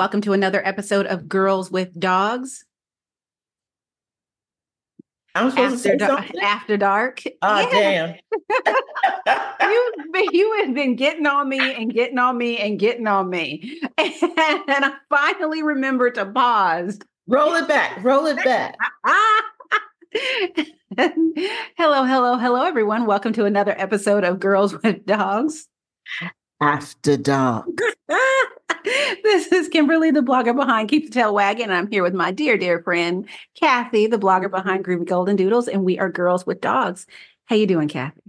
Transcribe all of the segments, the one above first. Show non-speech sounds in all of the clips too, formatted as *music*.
Welcome to another episode of Girls with Dogs. I'm supposed after, to say da- something. after dark. Oh, Yeah. damn. *laughs* *laughs* you, you have been getting on me and getting on me and getting on me. *laughs* And I finally remembered to pause. roll it back. Roll it back. Hello, hello, hello, everyone. Welcome to another episode of Girls with Dogs. After dark. *laughs* this is Kimberly, the blogger behind Keep the Tail Wagging. I'm here with my dear, dear friend Cathy, the blogger behind Groovy Golden Doodles, and we are Girls with Dogs. How you doing, Cathy?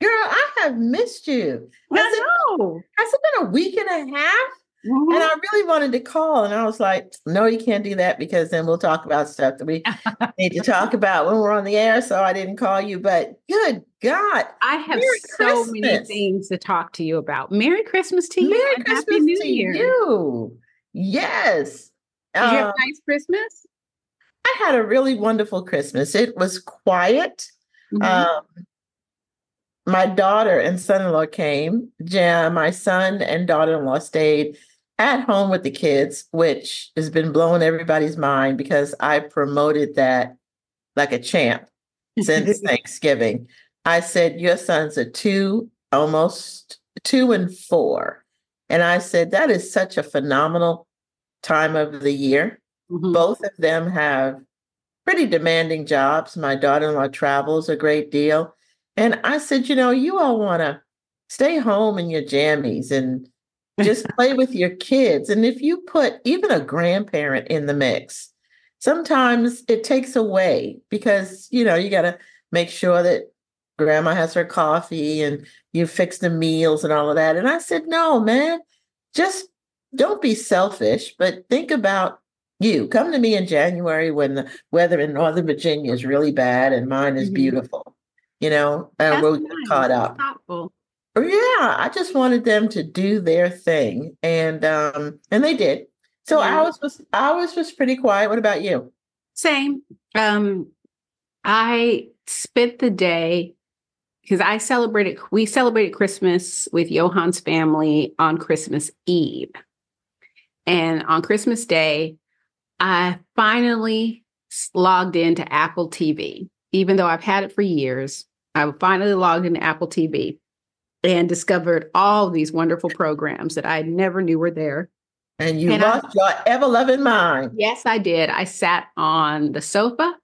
Girl, I have missed you. Has it, know. has it been a week and a half? Mm-hmm. And I really wanted to call, and I was like, no, you can't do that because then we'll talk about stuff that we *laughs* need to talk about when we're on the air. So I didn't call you, but good God. I have Merry so many things to talk to you about. Merry Christmas to you. Merry and Christmas Happy New to Year. you. Yes. Did you have Um, a nice Christmas? I had a really wonderful Christmas. It was quiet. Mhm. Um, my daughter and son-in-law came. Ja- my son and daughter-in-law stayed at home with the kids, which has been blowing everybody's mind because I promoted that like a champ since *laughs* Thanksgiving. I said, Your sons are two, almost two and four. And I said, That is such a phenomenal time of the year. Mhm. Both of them have pretty demanding jobs. My daughter in law travels a great deal. And I said, You know, you all want to stay home in your jammies and just play with your kids. And if you put even a grandparent in the mix, sometimes it takes away because, you know, you got to make sure that grandma has her coffee and you fix the meals and all of that. And I said, no, man, just don't be selfish, but think about you. Come to me in January when the weather in Northern Virginia is really bad and mine is Mhm. beautiful, you know, and That's we'll get nice. caught up. Thoughtful. Yeah, I just wanted them to do their thing, and um, and they did. So Yeah. ours was ours was pretty quiet. What about you? Same. Um, I spent the day because I celebrated, we celebrated Christmas with Johan's family on Christmas Eve. And on Christmas Day, I finally logged into Apple TV, even though I've had it for years. I finally logged into Apple TV and discovered all these wonderful programs that I never knew were there. And you And I- lost your ever loving mind. Yes, I did. I sat on the sofa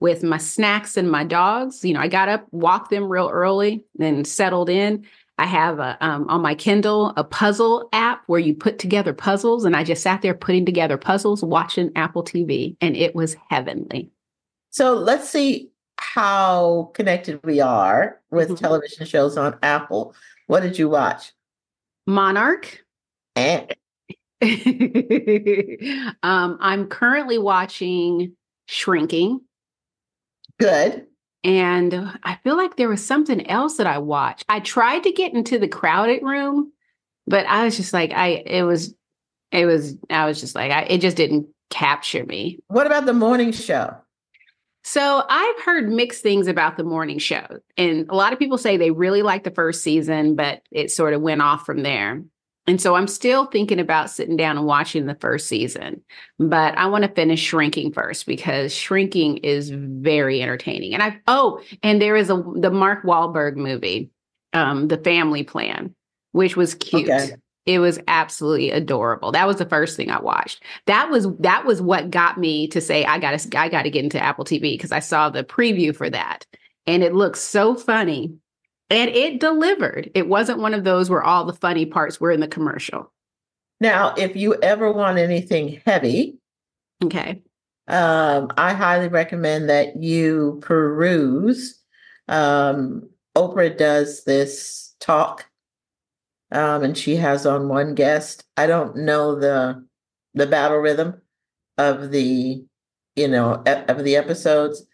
with my snacks and my dogs. You know, I got up, walked them real early, then settled in. I have a, um, on my Kindle a puzzle app where you put together puzzles, and I just sat there putting together puzzles, watching Apple TV, and it was heavenly. So let's see how connected we are with Mhm. television shows on Apple. What did you watch? Monarch. Eh, *laughs* um, I'm currently watching Shrinking. good. And I feel like there was something else that I watched. I tried to get into the crowded room, but I was just like, I, it was, it was, I was just like, I, it just didn't capture me. What about the morning show? So I've heard mixed things about the morning show. And a lot of people say they really liked the first season, but it sort of went off from there. And so I'm still thinking about sitting down and watching the first season, but I want to finish Shrinking first because Shrinking is very entertaining. And I oh, and there is a the Mark Wahlberg movie, um, The Family Plan, which was cute. Okay. It was absolutely adorable. That was the first thing I watched. That was that was what got me to say I got to I got to get into Apple TV because I saw the preview for that, and it looks so funny. And it delivered. It wasn't one of those where all the funny parts were in the commercial. Now, if you ever want anything heavy, Okay. um, I highly recommend that you peruse. Um, Oprah does this talk, um, and she has on one guest. I don't know the the battle rhythm of the you know e- of the episodes.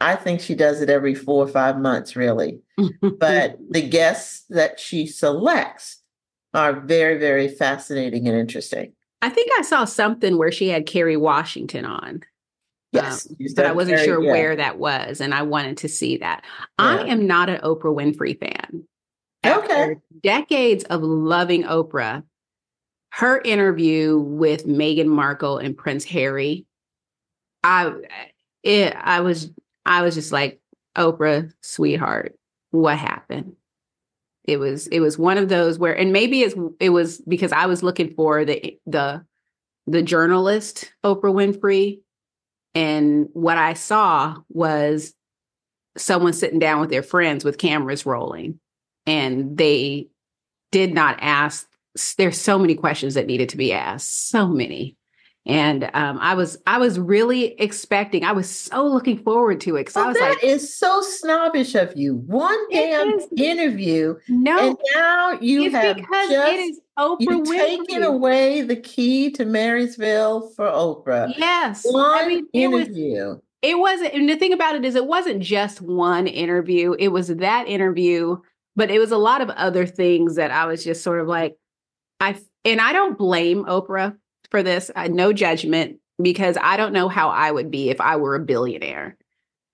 I think she does it every four or five months, really. *laughs* But the guests that she selects are very, very fascinating and interesting. I think I saw something where she had Kerry Washington on. Yes, she's but I wasn't very- sure yeah. where that was, and I wanted to see that. I am not an Oprah Winfrey fan. Okay. Decades of loving Oprah, her interview with Meghan Markle and Prince Harry, I it I was I was just like Oprah, sweetheart, what happened? It was it was one of those where, and maybe it's it was because I was looking for the the the journalist Oprah Winfrey, and what I saw was someone sitting down with their friends with cameras rolling, and they did not ask. There's so many questions that needed to be asked, so many and um, I was I was really expecting. I was so looking forward to it because well, I was that like, is so snobbish of you. One damn is, interview, no, and now you it's have because just it is Oprah Winfrey. taken away the key to Marysville for Oprah. Yes, One I mean it was interview. it wasn't. And the thing about it is, it wasn't just one interview. It was that interview, but it was a lot of other things that I was just sort of like, I and I don't blame Oprah for this. Uh, no judgment because I don't know how I would be if I were a billionaire.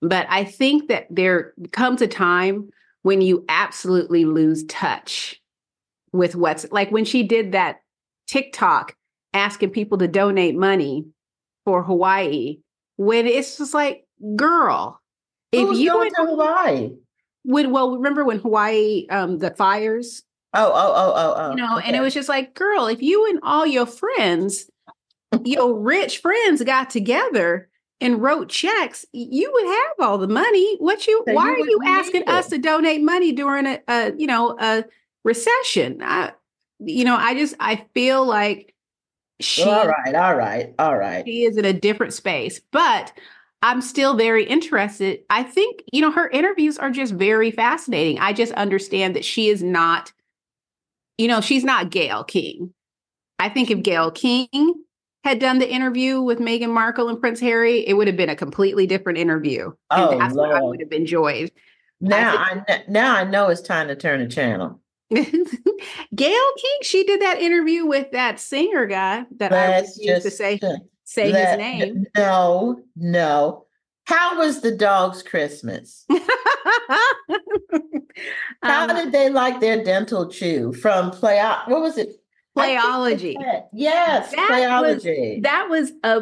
But I think that there comes a time when you absolutely lose touch with what's like when she did that TikTok asking people to donate money for Hawaii, when it's just like, girl, Who's if you going to Hawaii? Would well remember when Hawaii um the fires Oh, oh, oh, oh, oh. you know, and it was just like, girl, if you and all your friends, your rich friends got together and wrote checks, you would have all the money. What you So why you are you asking us to donate money during a, a you know, a recession? I you know, I just I feel like she Well, all right, all right, all right. she is in a different space, but I'm still very interested. I think, you know, her interviews are just very fascinating. I just understand that she is not, you know, she's not Gayle King. I think if Gayle King had done the interview with Meghan Markle and Prince Harry, it would have been a completely different interview. And Oh, that's what I would have enjoyed. Now I, kn- now I know it's time to turn the channel. *laughs* Gail King, she did that interview with that singer guy that I Let's refuse to say say his name. No, no. How was the dog's Christmas? *laughs* How Um, did they like their dental chew from play? What was it? Playology. Yes, That was- playology. That was a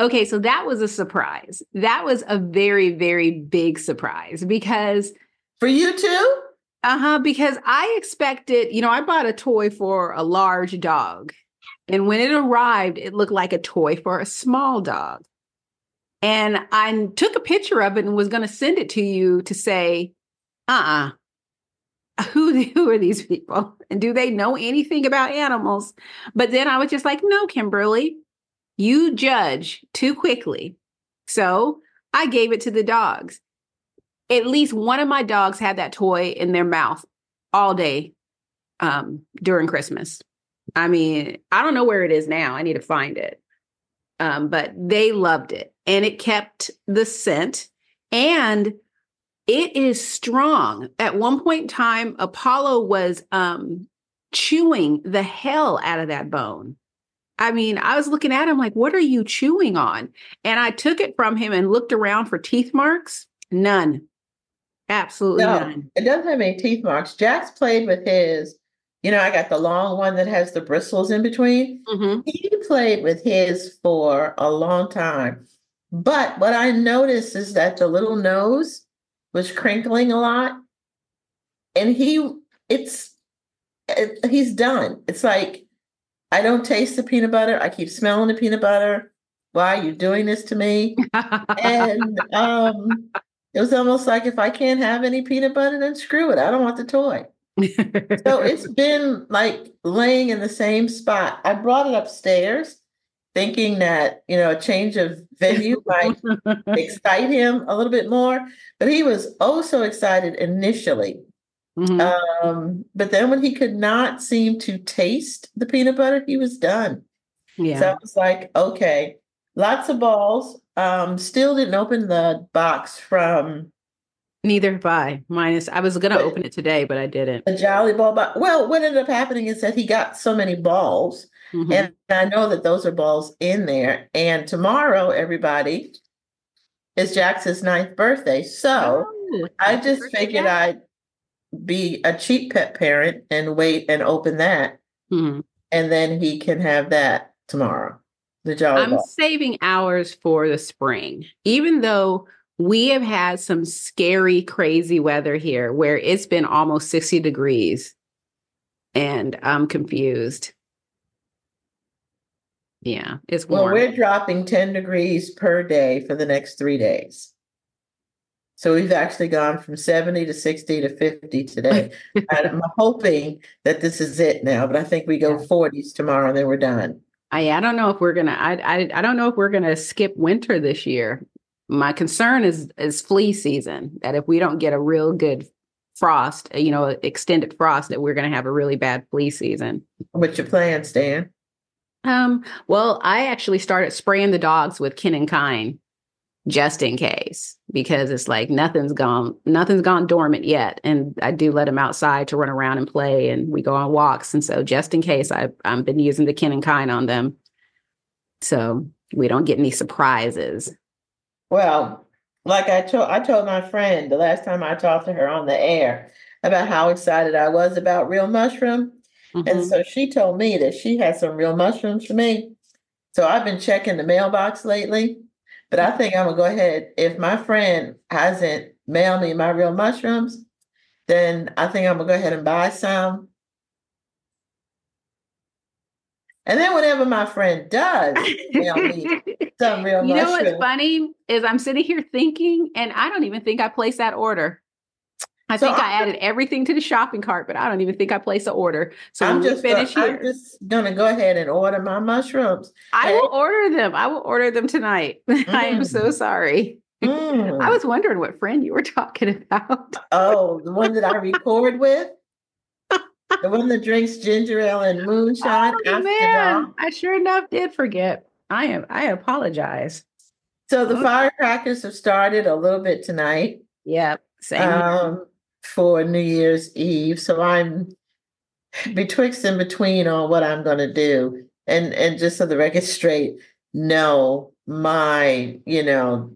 okay, so that was a surprise. That was a very, very big surprise because For you too? uh-huh, because I expected, you know, I bought a toy for a large dog. And when it arrived, it looked like a toy for a small dog. And I took a picture of it and was going to send it to you to say, uh-uh. *laughs* Who, who are these people? And do they know anything about animals? But then I was just like, no, Kimberly, you judge too quickly. So I gave it to the dogs. At least one of my dogs had that toy in their mouth all day um, during Christmas. I mean, I don't know where it is now. I need to find it. Um, but they loved it and it kept the scent and it is strong. At one point in time, Apollo was um, chewing the hell out of that bone. I mean, I was looking at him like, what are you chewing on? And I took it from him and looked around for teeth marks. None. Absolutely No, none. it doesn't have any teeth marks. Jax played with his, you know, I got the long one that has the bristles in between. Mhm. He played with his for a long time. But what I noticed is that the little nose was crinkling a lot. And he, it's, it, he's done. It's like, I don't taste the peanut butter. I keep smelling the peanut butter. Why are you doing this to me? And *laughs* um, it was almost like if I can't have any peanut butter, then screw it. I don't want the toy. So *laughs* it's been like laying in the same spot. I brought it upstairs thinking that, you know, a change of venue *laughs* might excite him a little bit more. But he was oh so excited initially. Mhm. Um, but then when he could not seem to taste the peanut butter, he was done. yeah. So I was like, okay, lots of balls. Um, still didn't open the box from Neither have I. Minus, I was going to open it today, but I didn't. A Jolly Ball box. Well, what ended up happening is that he got so many balls, Mhm. and I know that those are balls in there. And tomorrow, everybody, is Jax's ninth birthday. So Oh, I just figured. I'd be a cheap pet parent and wait and open that. Mhm. and then he can have that tomorrow. The jolly I'm ball. saving hours for the spring, even though we have had some scary, crazy weather here where it's been almost 60 degrees and I'm confused. Yeah, it's Well, we're dropping 10 degrees per day for the next three days. So we've actually gone from 70 to 60 to 50 today. *laughs* and I'm hoping that this is it now, but I think we go Yeah. 40s tomorrow and then we're done. I, I don't know if we're gonna I, I I don't know if we're gonna skip winter this year. My concern is is flea season. That if we don't get a real good frost, uh, you know, extended frost, that we're gonna have a really bad flea season. What's your plan, Stan? Um, well, I actually started spraying the dogs with Kin and Kind just in case because it's like nothing's gone nothing's gone dormant yet and I do let them outside to run around and play and we go on walks and so just in case I I've been using the Kin and Kind on them so we don't get any surprises. Well, like I told I told my friend the last time I talked to her on the air about how excited I was about real mushroom. And Mhm. so she told me that she had some real mushrooms for me. So I've been checking the mailbox lately. But I think I'm gonna go ahead. If my friend hasn't mailed me my real mushrooms, then I think I'm gonna go ahead and buy some. And then whenever my friend does *laughs* mail me some real you know what's funny is I'm sitting here thinking, and I don't even think I placed that order. I So think I I'm- added everything to the shopping cart, but I don't even think I placed the order. So I'm just finish here, I'm just gonna go ahead and order my mushrooms. I will order them. I will order them tonight. *laughs* I am so sorry. Mm. I was wondering what friend you were *laughs* talking about. Oh, the one that I record with? *laughs* The one that drinks ginger ale and moonshine Oh, man. I sure enough did forget. I am. I apologize. So the firecrackers have started a little bit tonight Yep. Same. um, for New Year's Eve. So I'm betwixt and between on what I'm going to do. And and just so the record's straight, no, my you know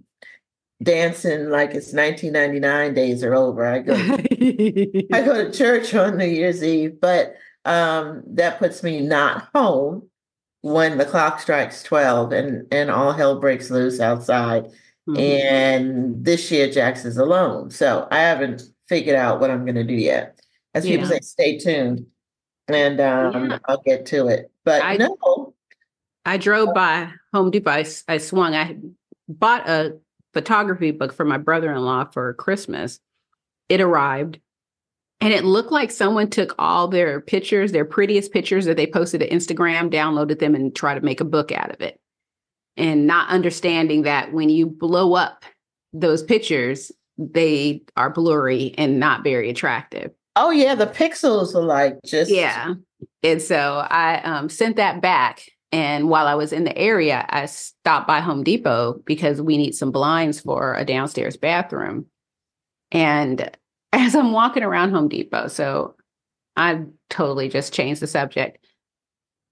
dancing like it's 1999 days are over. I go *laughs* I go to church on New Year's Eve, but um, that puts me not home when the clock strikes 12 and, and all hell breaks loose outside. Mhm. And this year, Jax is alone. So I haven't figured out what I'm going to do yet. As people say, stay tuned and um, Yeah. I'll get to it. But I- no, I drove by Home Depot. I, I swung. I bought a photography book for my brother in law for Christmas. It arrived and it looked like someone took all their pictures, their prettiest pictures that they posted to Instagram, downloaded them, and tried to make a book out of it. And not understanding that when you blow up those pictures, they are blurry and not very attractive. oh, yeah, the pixels are like just. Yeah. And so I um, sent that back. And while I was in the area, I stopped by Home Depot because we need some blinds for a downstairs bathroom. And as I'm walking around Home Depot, so I've totally just changed the subject.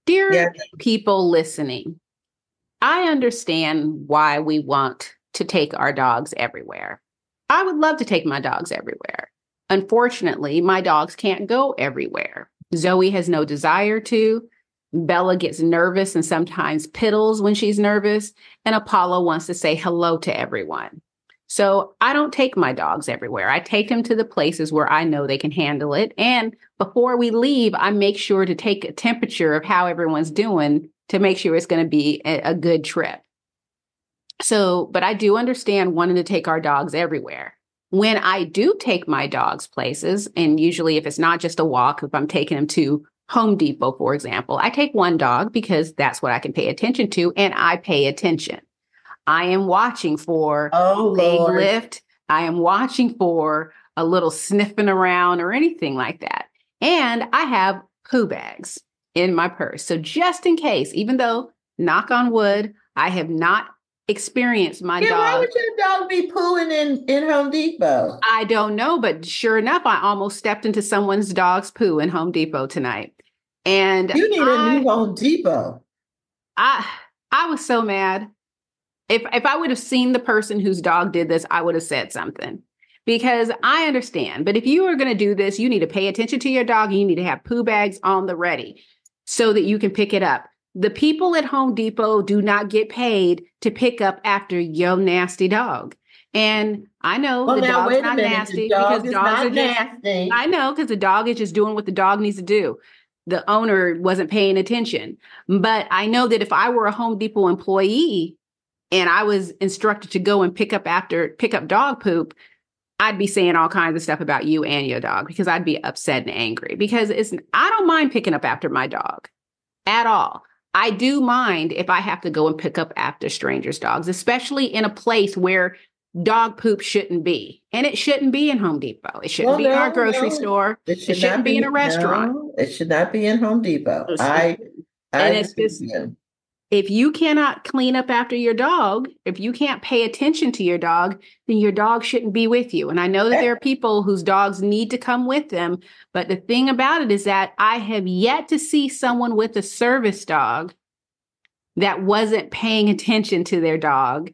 Dear Yeah. people listening, I understand why we want to take our dogs everywhere. I would love to take my dogs everywhere. Unfortunately, my dogs can't go everywhere. Zoe has no desire to. Bella gets nervous and sometimes piddles when she's nervous. And Apollo wants to say hello to everyone. So I don't take my dogs everywhere. I take them to the places where I know they can handle it. And before we leave, I make sure to take a temperature of how everyone's doing to make sure it's going to be a, good trip. So, but I do understand wanting to take our dogs everywhere. When I do take my dogs places, and usually if it's not just a walk, if I'm taking them to Home Depot, for example, I take one dog because that's what I can pay attention to, and I pay attention. I am watching for Oh, leg Lord. lift. I am watching for a little sniffing around or anything like that. And I have poo bags in my purse. So just in case, even though knock on wood, I have not experienced my Yeah, why would your dog be pooing in, in Home Depot? I don't know, but sure enough, I almost stepped into someone's dog's poo in Home Depot tonight. And You need I- a new Home Depot. I I was so mad. If if I would have seen the person whose dog did this, I would have said something. Because I understand, but if you are going to do this, you need to pay attention to your dog. You need to have poo bags on the ready. so that you can pick it up. The people at Home Depot do not get paid to pick up after your nasty dog. And I know Well, the now, dog's not minute. nasty dog because dogs not are just nasty. I know because the dog is just doing what the dog needs to do. The owner wasn't paying attention. But I know that if I were a Home Depot employee and I was instructed to go and pick up after pick up dog poop, I'd be saying all kinds of stuff about you and your dog because I'd be upset and angry because it's I don't mind picking up after my dog at all. I do mind if I have to go and pick up after strangers' dogs, especially in a place where dog poop shouldn't be. And it shouldn't be in Home Depot. It shouldn't Well, be in our grocery no. store. It, should shouldn't not be in a restaurant. no, it should not be in Home Depot. Oh, I, I and it's just- you. If you cannot clean up after your dog, if you can't pay attention to your dog, then your dog shouldn't be with you. And I know that there are people whose dogs need to come with them. But the thing about it is that I have yet to see someone with a service dog that wasn't paying attention to their dog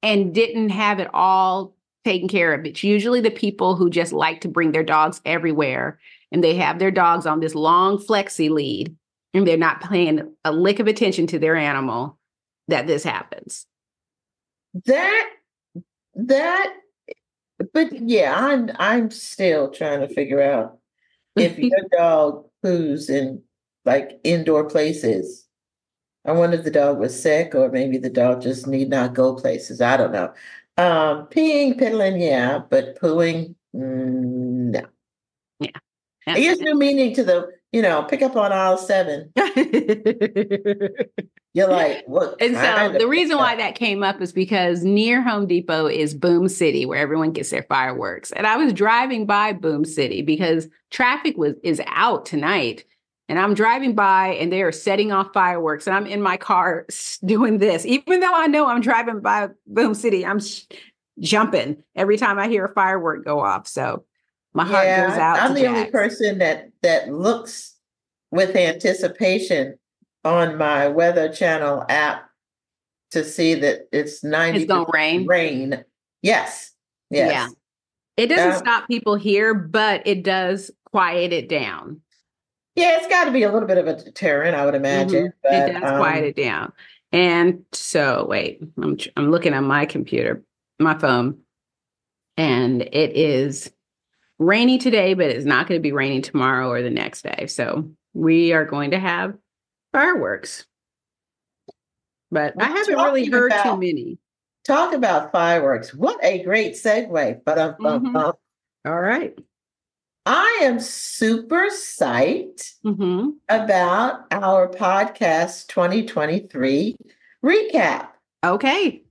and didn't have it all taken care of. It's usually the people who just like to bring their dogs everywhere and they have their dogs on this long flexi lead and they're not paying a lick of attention to their animal that this happens. that that but yeah i'm i'm still trying to figure out if *laughs* your dog poos in like indoor places i wonder if the dog was sick or maybe the dog just need not go places i don't know um peeing piddling yeah but pooing mm, no Yeah. it gives new meaning to the you know pick up on aisle seven you're like *laughs* what And so the reason why that came up is because near Home Depot is Boom City, where everyone gets their fireworks. And I was driving by Boom City because traffic was is out tonight. And I'm driving by and they are setting off fireworks. And I'm in my car doing this. Even though I know I'm driving by Boom City, I'm sh- jumping every time I hear a firework go off. So my heart Yeah, goes out I'm the only person that that looks with anticipation on my Weather Channel app to see that it's 90 It's to rain. rain. Yes. Yes. Yeah. It doesn't Um, stop people here, but it does quiet it down. Yeah, it's got to be a little bit of a deterrent, I would imagine. Mm-hmm. it does um, quiet it down. And so, wait, I'm I'm looking at my computer, my phone, and it is rainy today, but it's not going to be raining tomorrow or the next day. So we are going to have fireworks. But I haven't really heard too many. Talk about fireworks. What a great segue. But um, Mhm. All right. I am super psyched Mm-hmm. about our podcast 2023 recap. Okay.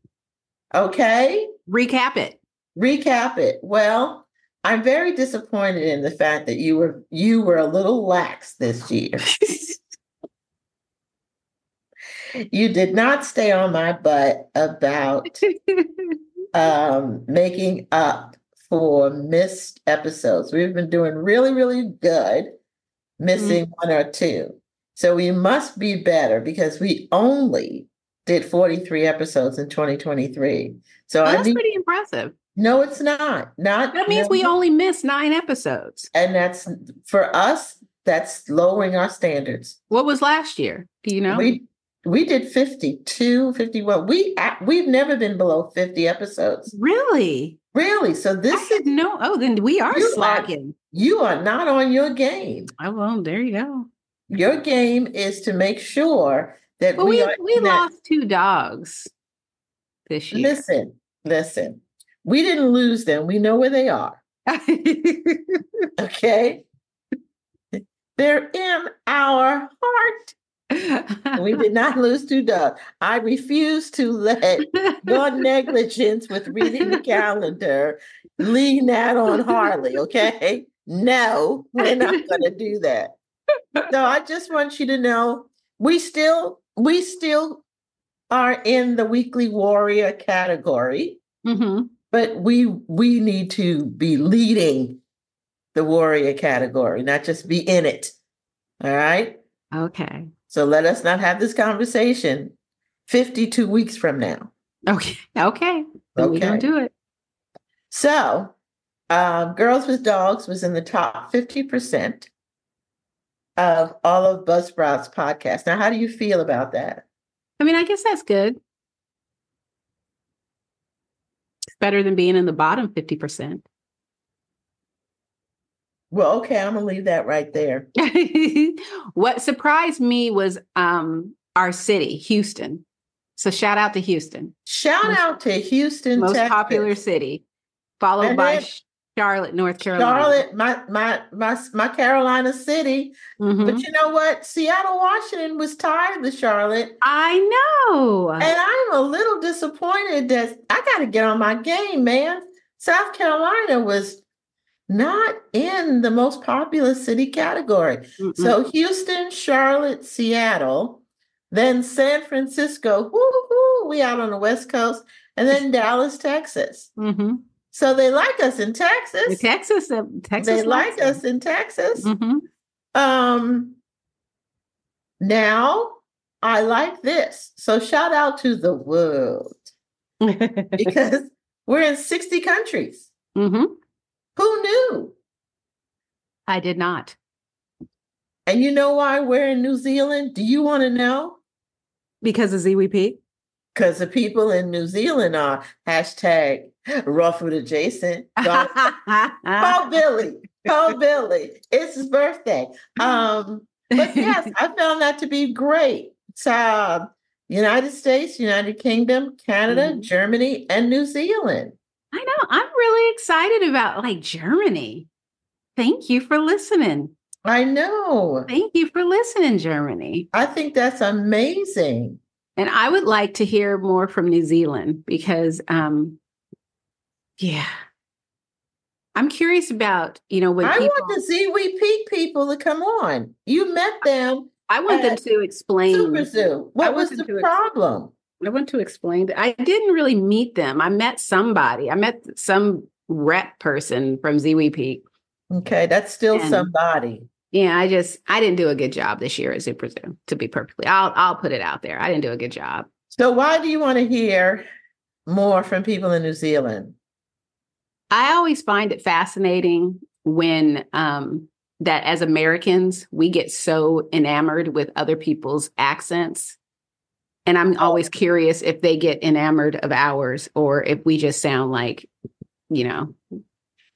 Okay. Recap it. recap it. Well, I'm very disappointed in the fact that you were you were a little lax this year. *laughs* you did not stay on my butt about um, making up for missed episodes. We've been doing really, really good, missing one or two. So we must be better because we only did 43 episodes in 2023. So I that's need, pretty impressive. No, it's not. Not That means no, we only missed nine episodes. and that's for us, that's lowering our standards. What was last year? Do you know? We we did 52, 51. We we've never been below 50 episodes. really? Really? So I this is no. Oh, then we are You are- slacking. you are not on your game. Oh well, there you go. Your game is to make sure that Well, we we we lost two dogs this year. Listen, listen. We didn't lose them. We know where they are. *laughs* Okay. They're in our heart. We did not lose two dogs. I refuse to let your *laughs* negligence with reading the calendar lean that on Harley. Okay. No, we're not going to do that. So I just want you to know we still we still are in the weekly warrior category, hmm but we we need to be leading the warrior category, not just be in it. All right. Okay. So let us not have this conversation 52 weeks from now. Okay. Okay. Then we don't do it. So, um, Girls with Dogs was in the top 50%. of all of Buzzsprout's podcasts. Now, how do you feel about that? I mean, I guess that's good. It's better than being in the bottom 50%. Well, okay, I'm gonna leave that right there. *laughs* what surprised me was um our city, Houston. So shout out to Houston. Shout most, out to Houston, most Texas. popular city, followed and by Charlotte, North Carolina. Charlotte, my my my my Carolina city. Mm-hmm. But you know what? Seattle, Washington was tied to Charlotte. I know. And I'm a little disappointed that I got to get on my game, man. South Carolina was not in the most populous city category. mm So Houston, Charlotte, Seattle, then San Francisco, woo-hoo, we out on the West Coast, and then Dallas, Texas. Mm-hmm. So they like us in Texas. Texas, uh, Texas. They like us in Texas. Mm-hmm. Um, now I like this. So shout out to the world *laughs* because we're in 60 countries. Mm-hmm. Who knew? I did not. And you know why we're in New Zealand? Do you want to know? Because of ZWP? Because the people in New Zealand are hashtag raw food adjacent. Call *laughs* Billy. Call Billy. It's his birthday. Um, but *laughs* yes, I found that to be great. So uh, United States, United Kingdom, Canada, mm-hmm. Germany, and New Zealand. I know. I'm really excited about like Germany. Thank you for listening. I know. Thank you for listening, Germany. I think that's amazing. And I would like to hear more from New Zealand because um yeah. I'm curious about, you know, when I people, want the peak people to come on. You met them. I want them to explain Super Zoo. What was the problem? I want to explain that I didn't really meet them. I met somebody. I met some rep person from ZWP. Okay, that's still and, somebody. Yeah, I just I didn't do a good job this year at Super Zoo, to be perfectly. I'll I'll put it out there. I didn't do a good job. So why do you want to hear more from people in New Zealand? I always find it fascinating when um that as Americans we get so enamored with other people's accents and I'm always curious if they get enamored of ours or if we just sound like, you know,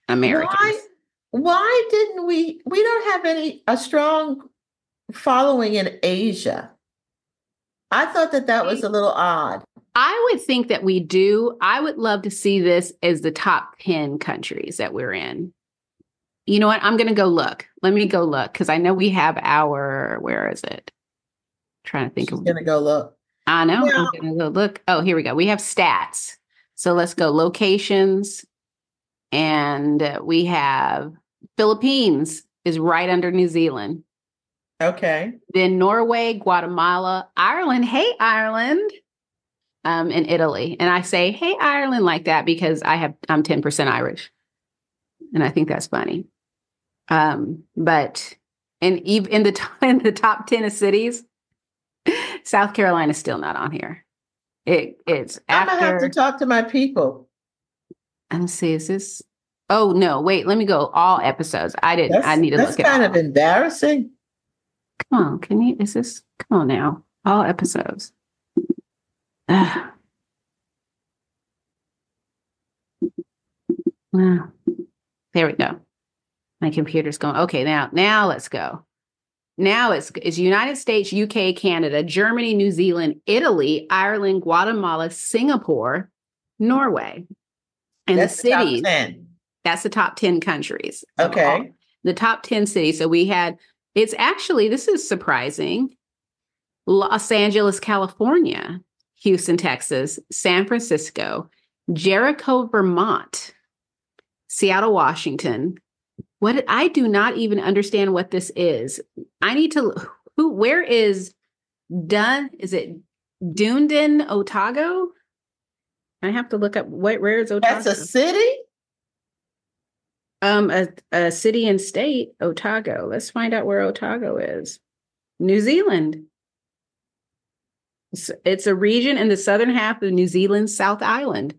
Americans. Why, why didn't we? We don't have any a strong following in Asia. I thought that that was a little odd. I would think that we do. I would love to see this as the top 10 countries that we're in. You know what? I'm going to go look. Let me go look because I know we have our, where is it? I'm trying to think She's of. going to go look. I know. Yeah. I'm gonna go look. Oh, here we go. We have stats. So let's go locations. And we have Philippines is right under New Zealand. Okay. Then Norway, Guatemala, Ireland. Hey, Ireland. Um, and Italy. And I say, hey, Ireland, like that because I have I'm 10% Irish. And I think that's funny. Um, but in in the *laughs* in the top 10 of cities, South Carolina's still not on here. It it's after, I'm gonna have to talk to my people. And see, is this? Oh no, wait. Let me go. All episodes. I didn't. That's, I need to look. At That's kind of embarrassing. Come on, can you? Is this? Come on now. All episodes. Ugh. *sighs* There we go. My computer's going. Okay, now now let's go. Now it's, it's United States, UK, Canada, Germany, New Zealand, Italy, Ireland, Guatemala, Singapore, Norway. And that's the cities. The that's the top 10 countries. Okay. All, the top 10 cities. So we had, it's actually, this is surprising Los Angeles, California, Houston, Texas, San Francisco, Jericho, Vermont, Seattle, Washington, what I do not even understand what this is. I need to who where is Dun is it Dunedin, Otago? I have to look up what where is Otago? That's a city? Um a, a city and state, Otago. Let's find out where Otago is. New Zealand. It's, a region in the southern half of New Zealand's South Island.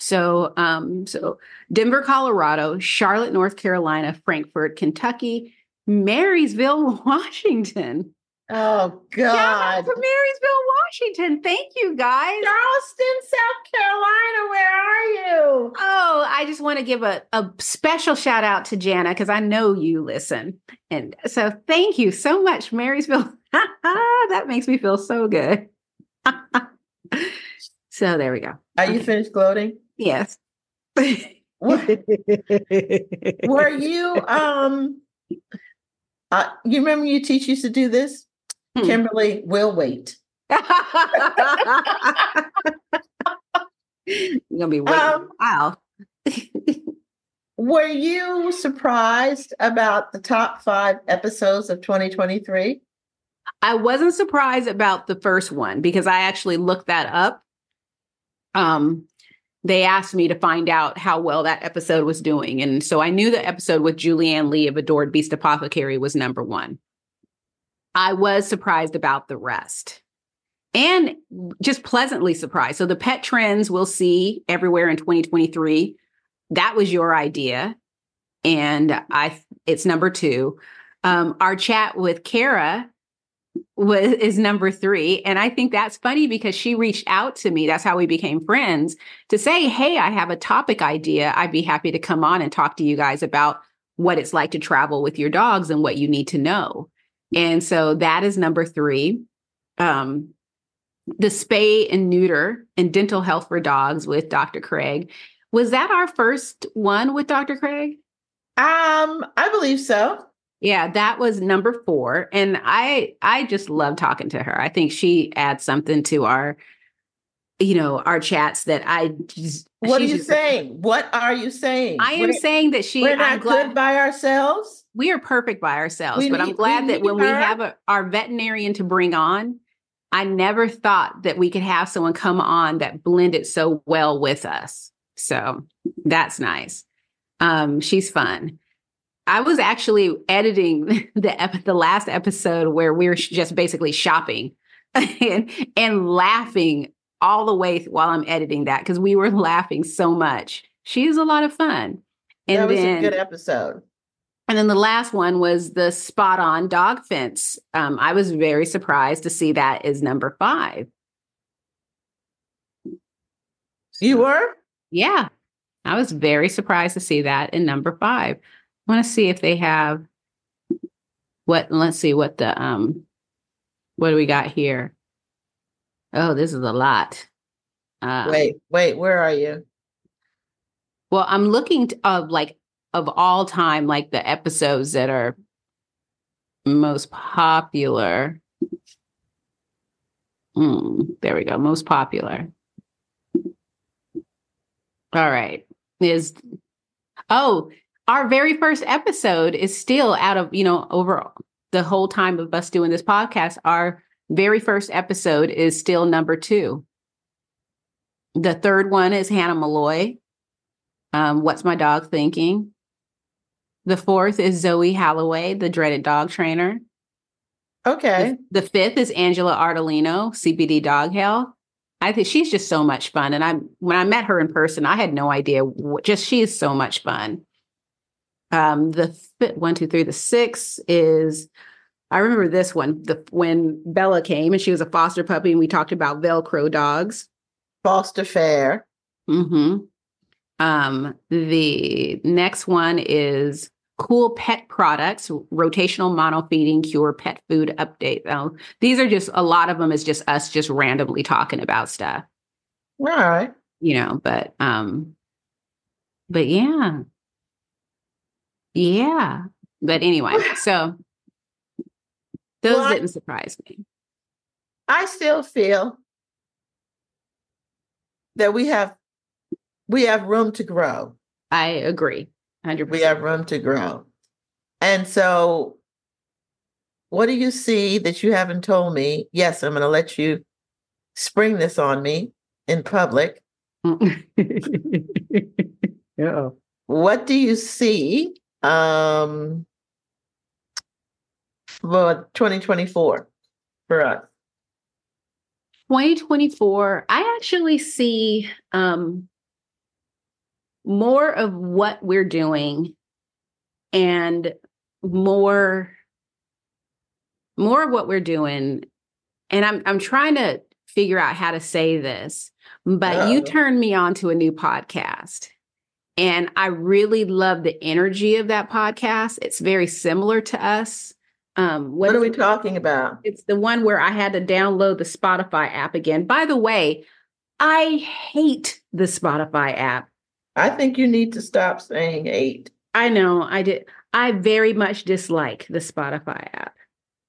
So, um, so Denver, Colorado, Charlotte, North Carolina, Frankfort, Kentucky, Marysville, *laughs* Washington. Oh God. from Marysville, Washington. Thank you guys. Charleston, South Carolina, where are you? Oh, I just want to give a, a special shout out to Jana because I know you listen. And so thank you so much, Marysville. *laughs* *laughs* that makes me feel so good. *laughs* so there we go. Are okay. you finished gloating? Yes. *laughs* were you um uh, you remember your teacher used to do this? Hmm. Kimberly will wait. You're gonna be waiting um, while. were you surprised about the top five episodes of 2023? I wasn't surprised about the first one because I actually looked that up. Um, they asked me to find out how well that episode was doing. And so I knew the episode with Julie Anne Lee of Adored Beast Apothecary was number one. I was surprised about the rest and just pleasantly surprised. So the pet trends we'll see everywhere in 2023. That was your idea. And I it's number two. Um, our chat with Kara was is number three. And I think that's funny because she reached out to me. That's how we became friends to say, Hey, I have a topic idea. I'd be happy to come on and talk to you guys about what it's like to travel with your dogs and what you need to know. And so that is number three. Um, the spay and neuter and dental health for dogs with Dr. Craig. Was that our first one with Dr. Craig? Um, I believe so. Yeah, that was number 4 and I I just love talking to her. I think she adds something to our you know, our chats that I just What are you just, saying? What are you saying? I am we're, saying that she We're not glad, good by ourselves. We are perfect by ourselves, we but need, I'm glad that when her. we have a, our veterinarian to bring on, I never thought that we could have someone come on that blended so well with us. So that's nice. Um, she's fun. I was actually editing *laughs* the the last episode where we were just basically shopping *laughs* and, and laughing all the way while I'm editing that because we were *laughs* laughing so much. She is a lot of fun. And that was then, a good episode. And then the last one was the spot on dog fence. Um, I was very surprised to see that is number five. You were? Yeah. I was very surprised to see that in number five. I want to see if they have what let's see what the um what do we got here? Oh, this is a lot. Um, wait, wait, where are you? Well, I'm looking to, of like of all time, like the episodes that are most popular. Mm, there we go. Most popular. All right. Is oh, our very first episode is still out of, you know, over the whole time of us doing this podcast, our very first episode is still number two. The third one is Hannah Molloy. Um, What's My Dog Thinking? The fourth is Zoe Halloway, the dreaded dog trainer. Okay. The, the fifth is Angela Ardolino, CBD Dog Health. I think she's just so much fun. And I, when I met her in person, I had no idea. What, just she is so much fun. Um, the fifth, one, two, three. The six is I remember this one. The when Bella came and she was a foster puppy, and we talked about Velcro dogs. Foster fair. Hmm. Um. The next one is cool pet products, rotational mono feeding cure pet food update. Now, these are just a lot of them is just us just randomly talking about stuff. All right. You know, but um, but yeah, yeah. But anyway, *laughs* so those well, didn't surprise me. I still feel that we have we have room to grow. I agree. 100%. We have room to grow. And so what do you see that you haven't told me? Yes, I'm going to let you spring this on me in public. yeah. *laughs* What do you see um, for 2024 for us? 2024, I actually see um, more of what we're doing and more more of what we're doing and I'm I'm trying to figure out how to say this, but Uh-oh. you turned me on to a new podcast. And I really love the energy of that podcast. It's very similar to us. Um, what, what are we talking about? It's the one where I had to download the Spotify app again. By the way, I hate the Spotify app. I think you need to stop saying hate. I know, I did. I very much dislike the Spotify app.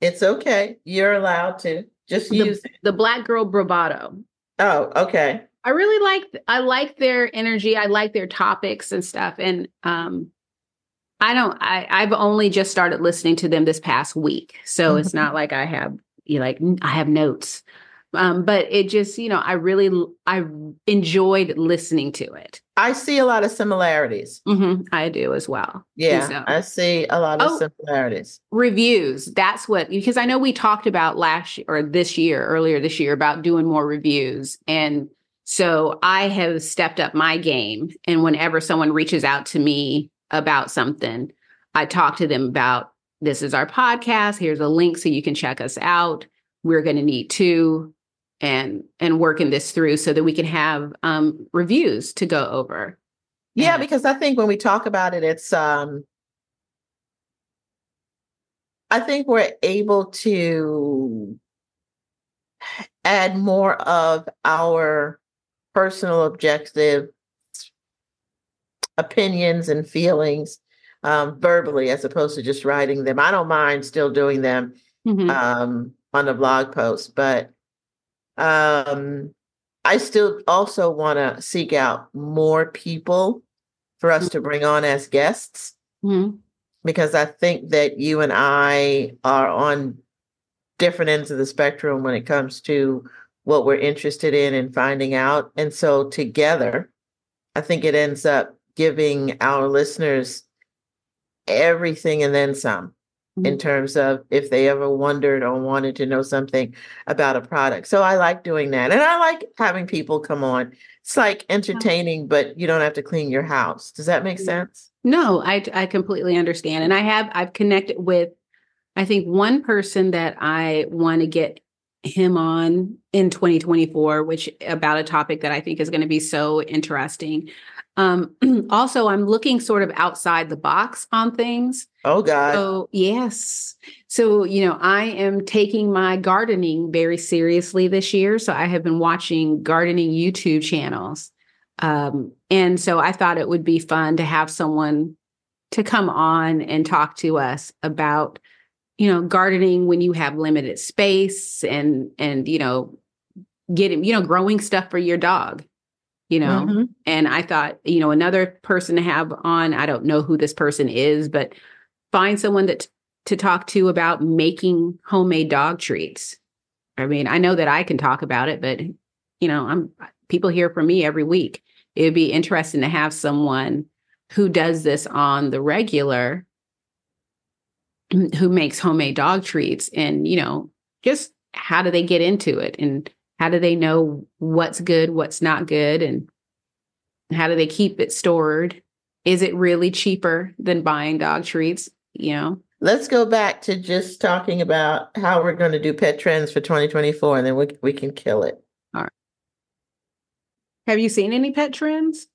It's okay. You're allowed to. Just the, use the Black Girl Bravado. Oh, okay. I really like I like their energy. I like their topics and stuff. And um I don't I I've only just started listening to them this past week. So it's not *laughs* like I have you know, like I have notes. Um, but it just, you know, I really I enjoyed listening to it. I see a lot of similarities. Mm-hmm, I do as well. Yeah, so, I see a lot of oh, similarities. Reviews. That's what because I know we talked about last or this year, earlier this year, about doing more reviews, and so I have stepped up my game. And whenever someone reaches out to me about something, I talk to them about this is our podcast. Here's a link so you can check us out. We're going to need to and and working this through so that we can have um, reviews to go over. Yeah, and, because I think when we talk about it, it's um, I think we're able to add more of our personal objective opinions and feelings um, verbally as opposed to just writing them. I don't mind still doing them mm-hmm. um, on a blog post, but um, I still also want to seek out more people for us to bring on as guests mm-hmm. because I think that you and I are on different ends of the spectrum when it comes to what we're interested in and finding out. And so together, I think it ends up giving our listeners everything and then some mm-hmm. in terms of if they ever wondered or wanted to know something about a product. So I like doing that. And I like having people come on. It's like entertaining, but you don't have to clean your house. Does that make sense? No, I I completely understand. And I have I've connected with I think one person that I want to get him on in 2024 which about a topic that I think is going to be so interesting. Um, *clears throat* also, I'm looking sort of outside the box on things. Oh, God. So, yes. So, you know, I am taking my gardening very seriously this year. So, I have been watching gardening YouTube channels. Um, and so, I thought it would be fun to have someone to come on and talk to us about, you know, gardening when you have limited space and, and, you know, getting, you know, growing stuff for your dog you know? Mm-hmm. and i thought you know another person to have on i don't know who this person is but find someone that to talk to about making homemade dog treats. I mean i know that i can talk about it but you know i'm people hear from me every week. It'd be interesting to have someone who does this on the regular who makes homemade dog treats and you know just how do they get into it and how do they know what's good, what's not good, and how do they keep it stored? Is it really cheaper than buying dog treats? You know, let's go back to just talking about how we're going to do pet trends for 2024, and then we we can kill it. All right. Have you seen any pet trends?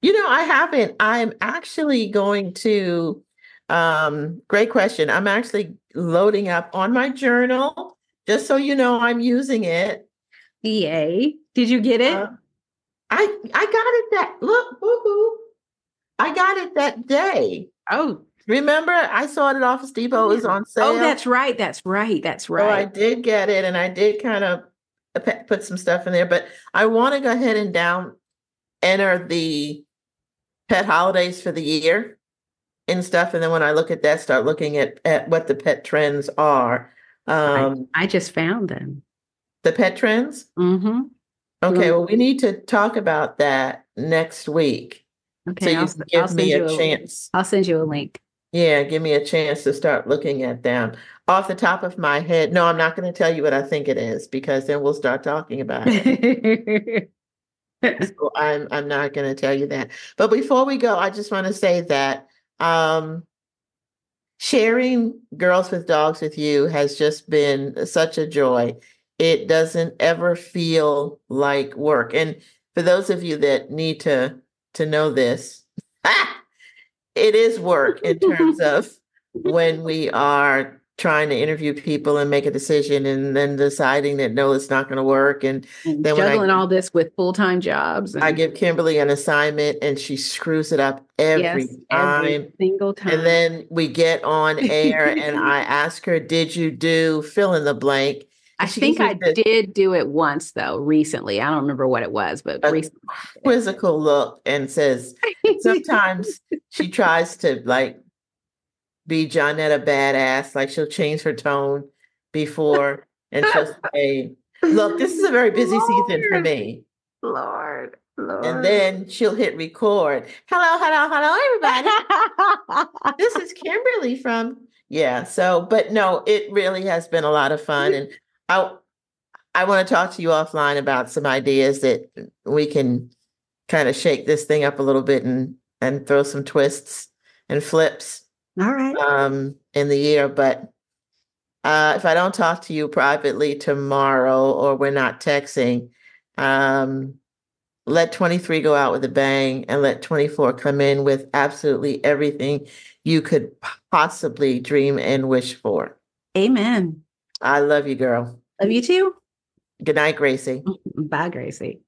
You know, I haven't. I'm actually going to. Um, great question. I'm actually loading up on my journal just so you know, I'm using it. Yay. Did you get it? Uh, I I got it that look, woo I got it that day. Oh, remember I saw it at Office Depot. It was on oh, sale. Oh, that's right. That's right. That's right. So I did get it, and I did kind of put some stuff in there. But I want to go ahead and down enter the pet holidays for the year and stuff. And then when I look at that, start looking at at what the pet trends are. Um, I, I just found them. The pet trends? Mm-hmm. Okay, well, we need to talk about that next week. Okay, so you I'll, give I'll me a, a chance. I'll send you a link. Yeah, give me a chance to start looking at them. Off the top of my head, no, I'm not going to tell you what I think it is because then we'll start talking about it. *laughs* so I'm I'm not going to tell you that. But before we go, I just want to say that um, sharing Girls with Dogs with you has just been such a joy. It doesn't ever feel like work. And for those of you that need to to know this, ah, *laughs* it is work in terms of *laughs* when we are trying to interview people and make a decision and then deciding that no, it's not going to work. And, And then when I- juggling all this with full time jobs. I give Kimberly an assignment and she screws it up every yes, time. every single time. And then we get on air and *laughs* I ask her, Did you do fill in the blank? I think I this did do it once though, recently. I don't remember what it was, but A recently. quizzical look and says, *laughs* Sometimes she tries to like be Johnetta badass, like she'll change her tone before and she'll say, Look, this is a very busy season for me. Lord, Lord. And then she'll hit record. Hello, hello, hello, everybody. *laughs* this is Kimberly from yeah. So, but no, it really has been a lot of fun, and I I want to talk to you offline about some ideas that we can kind of shake this thing up a little bit and and throw some twists and flips all right. um in the year. But uh, if I don't talk to you privately tomorrow, or we're not texting, um, let 23 go out with a bang and let 24 come in with absolutely everything you could possibly dream and wish for. Amen. I love you, girl. Love you too. Good night, Gracie. Bye, Gracie.